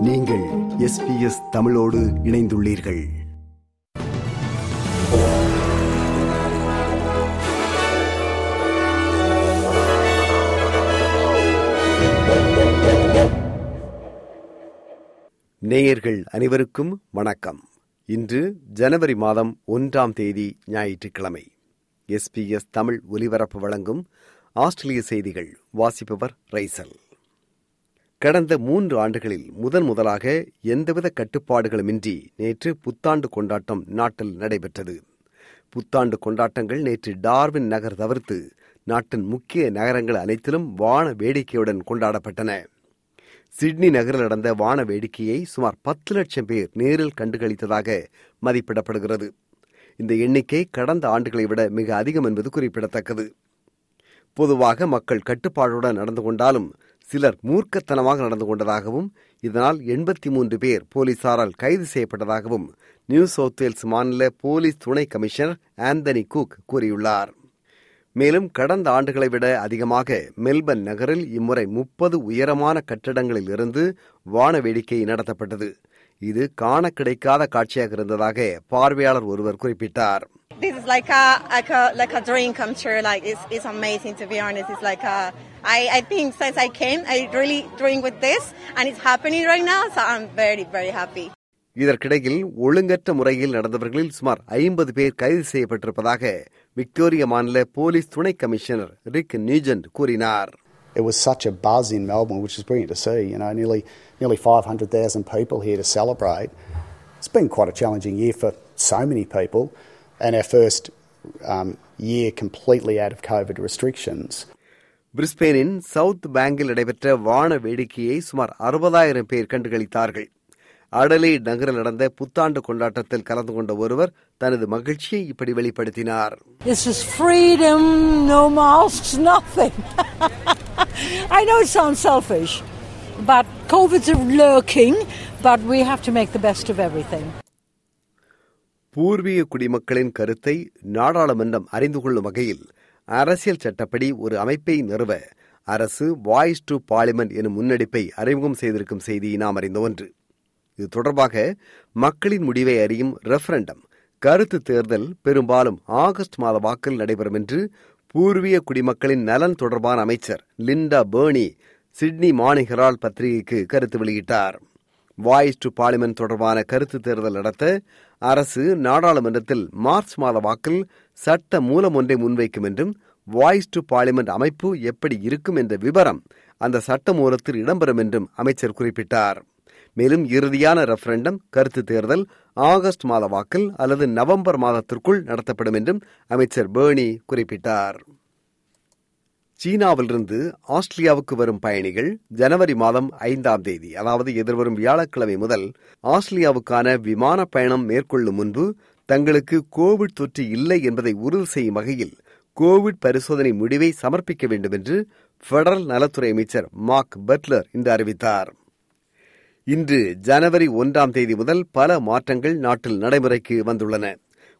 நீங்கள் எஸ்பிஎஸ் தமிழோடு இணைந்துள்ளீர்கள். நேயர்கள் அனைவருக்கும் வணக்கம். இன்று ஜனவரி மாதம் ஒன்றாம் தேதி ஞாயிற்றுக்கிழமை. எஸ்பிஎஸ் தமிழ் ஒலிபரப்பு வழங்கும் ஆஸ்திரேலிய செய்திகள் வாசிப்பவர் ரைசல். கடந்த மூன்று ஆண்டுகளில் முதன் முதலாக எந்தவித கட்டுப்பாடுகளுமின்றி நேற்று புத்தாண்டு கொண்டாட்டம் நாட்டில் நடைபெற்றது. புத்தாண்டு கொண்டாட்டங்கள் நேற்று டார்வின் நகர் தவிர்த்து நாட்டின் முக்கிய நகரங்கள் அனைத்திலும் வான வேடிக்கையுடன் கொண்டாடப்பட்டன. சிட்னி நகரில் நடந்த வான வேடிக்கையை சுமார் பத்து லட்சம் பேர் நேரில் கண்டுகளித்ததாக மதிப்பிடப்படுகிறது. இந்த எண்ணிக்கை கடந்த ஆண்டுகளை விட மிக அதிகம் என்பது குறிப்பிடத்தக்கது. பொதுவாக மக்கள் கட்டுப்பாடுடன் நடந்து கொண்டாலும் சிலர் மூர்க்கத்தனமாக நடந்து கொண்டதாகவும் இதனால் எண்பத்தி மூன்று பேர் போலீசாரால் கைது செய்யப்பட்டதாகவும் நியூ சவுத் வேல்ஸ் மாநில போலீஸ் துணை கமிஷனர் ஆந்தனி குக் கூறியுள்ளார். மேலும் கடந்த ஆண்டுகளை விட அதிகமாக மெல்பர்ன் நகரில் இம்முறை முப்பது உயரமான கட்டடங்களில் இருந்து வான வேடிக்கை நடத்தப்பட்டது. இது காண கிடைக்காத காட்சியாக இருந்ததாக பார்வையாளர் ஒருவர் குறிப்பிட்டார். This is like a like a like a dream come true. Like it's it's amazing to be honest. It's like a I I think since I came, I really dream with this, and it's happening right now. So I'm very very happy. இதற்கிடையில் ஒழுங்கற்ற முறையில் நடந்தவர்களில் சுமார் ஐம்பது பேர் கைது செய்யப்பட்டிருப்பதாக Victoria மாநில police துணை கமிஷனர் ரிக் நியூஜென்ட் கூறினார் It was such a buzz in Melbourne, which is brilliant to see. You know, nearly nearly 500,000 people here to celebrate. It's been quite a challenging year for so many people, and our first um, year completely out of COVID restrictions. பிரிஸ்பேனின் south பேங்கில் நடைபெற்ற வான வேடிக்கையை சுமார் அறுபதாயிரம் பேர் கண்டுகளித்தார்கள் அடலே நகரில் நடந்த புத்தாண்டு கொண்டாட்டத்தில் கலந்து கொண்ட ஒருவர் தனது மகிழ்ச்சியை இப்படி வெளிப்படுத்தினார் This is freedom, no masks, nothing. I know it sounds selfish, but COVID's lurking, but we have to make the best of everything. பூர்வீக குடிமக்களின் கருத்தை நாடாளுமன்றம் அறிந்து கொள்ளும் வகையில் அரசியல் சட்டப்படி ஒரு அமைப்பை நிறுவ அரசு வாய்ஸ் டு பார்லிமெண்ட் எனும் முன்னெடுப்பை அறிமுகம் செய்திருக்கும் செய்தி நாம் அறிந்த ஒன்று. இது தொடர்பாக மக்களின் முடிவை அறியும் ரெஃபரண்டம் கருத்து தேர்தல் பெரும்பாலும் ஆகஸ்ட் மாத வாக்கில் நடைபெறும் என்று பூர்வீக குடிமக்களின் நலன் தொடர்பான அமைச்சர் Linda Burney Sydney Morning Herald பத்திரிகைக்கு கருத்து வெளியிட்டார். வாய்ஸ் டு பார்லிமெண்ட் தொடர்பான கருத்து தேர்தல் நடத்த அரசு நாடாளுமன்றத்தில் மார்ச் மாத வாக்கில் சட்ட மூலம் ஒன்றை முன்வைக்கும் என்றும் வாய்ஸ் டு பார்லிமெண்ட் அமைப்பு எப்படி இருக்கும் என்ற விவரம் அந்த சட்ட மூலத்தில் இடம்பெறும் என்றும் அமைச்சர் குறிப்பிட்டார். மேலும் இறுதியான ரெஃபரண்டம் கருத்து தேர்தல் ஆகஸ்ட் மாத வாக்கில் அல்லது நவம்பர் மாதத்திற்குள் நடத்தப்படும் என்றும் அமைச்சர் பேர்னி குறிப்பிட்டார். சீனாவிலிருந்து ஆஸ்திரேலியாவுக்கு வரும் பயணிகள் ஜனவரி மாதம் ஐந்தாம் தேதி அதாவது எதிர்வரும் வியாழக்கிழமை முதல் ஆஸ்திரேலியாவுக்கான விமான பயணம் மேற்கொள்ளும் முன்பு தங்களுக்கு கோவிட் தொற்று இல்லை என்பதை உறுதி செய்யும் வகையில் கோவிட் பரிசோதனை முடிவை சமர்ப்பிக்க வேண்டும் என்று பெடரல் நலத்துறை அமைச்சர் மார்க் பட்லர் இன்று அறிவித்தார். இன்று ஜனவரி ஒன்றாம் தேதி முதல் பல மாற்றங்கள் நாட்டில் நடைமுறைக்கு வந்துள்ளன.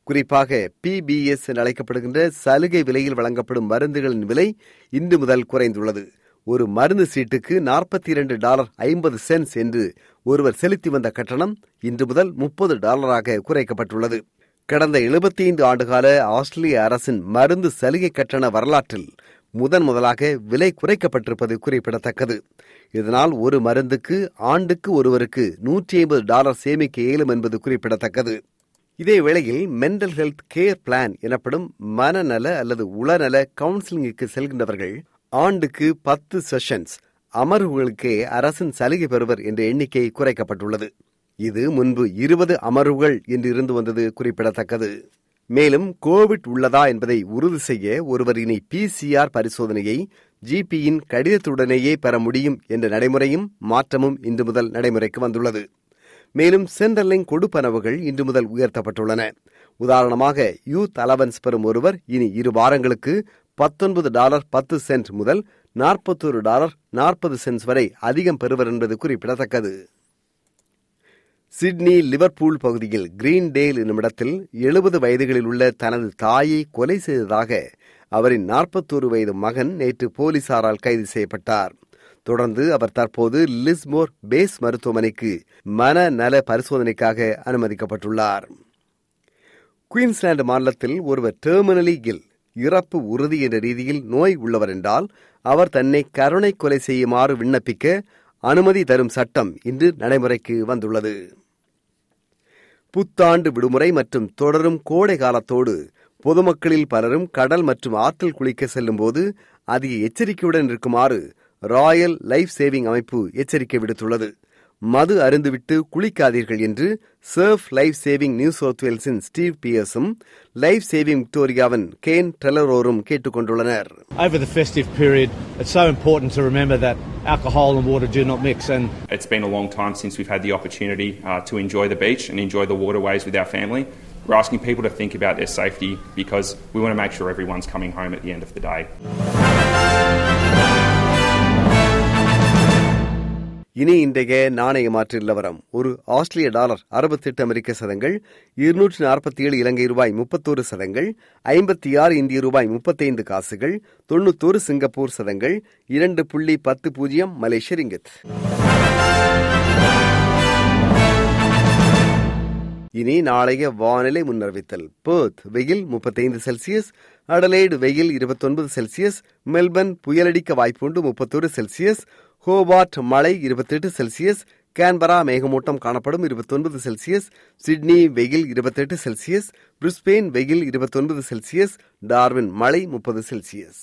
குறிப்பாக பிபிஎஸ் என அழைக்கப்படுகின்ற சலுகை விலையில் வழங்கப்படும் மருந்துகளின் விலை இன்று முதல் குறைந்துள்ளது. ஒரு மருந்து சீட்டுக்கு நாற்பத்தி இரண்டு டாலர் ஐம்பது சென்ட்ஸ் என்று ஒருவர் செலுத்தி வந்த கட்டணம் இன்று முதல் முப்பது டாலராக குறைக்கப்பட்டுள்ளது. கடந்த எழுபத்தி ஐந்து ஆண்டுகால ஆஸ்திரேலிய அரசின் மருந்து சலுகை கட்டண வரலாற்றில் முதன் முதலாக விலை குறைக்கப்பட்டிருப்பது குறிப்பிடத்தக்கது. இதனால் ஒரு மருந்துக்கு ஆண்டுக்கு ஒருவருக்கு நூற்றி ஐம்பது டாலர் சேமிக்க இயலும் என்பது குறிப்பிடத்தக்கது. இதே வேளையில் மென்டல் ஹெல்த் கேர் பிளான் எனப்படும் மனநல அல்லது உளநல கவுன்சிலிங்குக்கு செல்கின்றவர்கள் ஆண்டுக்கு பத்து செஷன்ஸ் அமர்வுகளுக்கே அரசின் சலுகை பெறுவர் என்ற எண்ணிக்கை குறைக்கப்பட்டுள்ளது. இது முன்பு இருபது அமர்வுகள் என்று இருந்து வந்தது குறிப்பிடத்தக்கது. மேலும் கோவிட் உள்ளதா என்பதை உறுதி செய்ய ஒருவர் இனி பிசிஆர் பரிசோதனையை ஜிபியின் கடிதத்துடனேயே பெற முடியும் என்ற நடைமுறையும் மாற்றமும் இன்று முதல் நடைமுறைக்கு வந்துள்ளது. மேலும் சென்ட்ரலிங் கொடுப்பனவுகள் இன்று முதல் உயர்த்தப்பட்டுள்ளன. உதாரணமாக யூத் அலவன்ஸ் பெறும் ஒருவர் இனி இரு வாரங்களுக்கு பத்தொன்பது டாலர் பத்து சென்ட் முதல் நாற்பத்தொரு டாலர் நாற்பது சென்ட்ஸ் வரை அதிகம் பெறுவர் என்பது குறிப்பிடத்தக்கது. சிட்னி லிவர்பூல் பகுதியில் கிரீன்டேல் டேல் இடத்தில் எழுபது வயதுகளில் உள்ள தனது தாயை கொலை செய்ததாக அவரின் நாற்பத்தோரு வயது மகன் நேற்று போலீசாரால் கைது செய்யப்பட்டார். தொடர்ந்து அவர் தற்போது லிஸ்மோர் பேஸ் மருத்துவமனைக்கு மனநல பரிசோதனைக்காக அனுமதிக்கப்பட்டுள்ளார். குயின்ஸ்லாந்து மாநிலத்தில் ஒருவர் டெர்மினலி கில் இறப்பு உறுதி என்ற ரீதியில் நோய் உள்ளவர் என்றால் அவர் தன்னை கருணை கொலை செய்யுமாறு விண்ணப்பிக்க அனுமதி தரும் சட்டம் இன்று நடைமுறைக்கு வந்துள்ளது. புத்தாண்டு விடுமுறை மற்றும் தொடரும் கோடை காலத்தோடு பொதுமக்களில் பலரும் கடல் மற்றும் ஆற்றில் குளிக்க செல்லும் போது அதிக எச்சரிக்கையுடன் இருக்குமாறு ராயல் லைஃப் சேவிங் அமைப்பு எச்சரிக்கை விடுத்துள்ளது மது அருந்துவிட்டு குளிக்காதீர்கள் என்று surf life saving New South வேல்ஸின் Steve பியர்ஸும் லைஃப் சேவிங் விக்டோரியாவின் கேன் ட்ரெலரோரும் கேட்டுக் கொண்டுள்ளனர் Over the festive period, it's so important to remember that alcohol and water do not mix. And It's been a long time since we've had the opportunity uh, to enjoy the beach and enjoy the waterways with our family. We're asking people to think about their safety because we want to make sure everyone's coming home at the end of the day. இனி இன்றைய நாணய மாற்று நிலவரம். ஒரு ஆஸ்திரேலிய dollar அறுபத்தெட்டு அமெரிக்க சதங்கள் இருநூற்றி நாற்பத்தி ஏழு இலங்கை ரூபாய் முப்பத்தோரு சதங்கள் ஐம்பத்தி ஆறு இந்திய ரூபாய் முப்பத்தைந்து காசுகள் தொண்ணூத்தோரு சிங்கப்பூர் சதங்கள் இரண்டு புள்ளி பத்து பூஜ்ஜியம் மலேசிய ரிங்கித் இனி நாளைய வானிலை முன்னறிவித்தல். பேர்த் வெயில் முப்பத்தைந்து செல்சியஸ் அடலைடு வெயில் இருபத்தொன்பது செல்சியஸ் மெல்பர்ன் புயலடிக்க வாய்ப்புண்டு முப்பத்தொரு செல்சியஸ் ஹோபார்ட் மழை இருபத்தெட்டு செல்சியஸ் கேன்பரா மேகமூட்டம் காணப்படும் இருபத்தொன்பது செல்சியஸ் சிட்னி வெயில் இருபத்தெட்டு செல்சியஸ் பிரிஸ்பெயின் வெயில் இருபத்தொன்பது செல்சியஸ் டார்வின் மழை முப்பது செல்சியஸ்.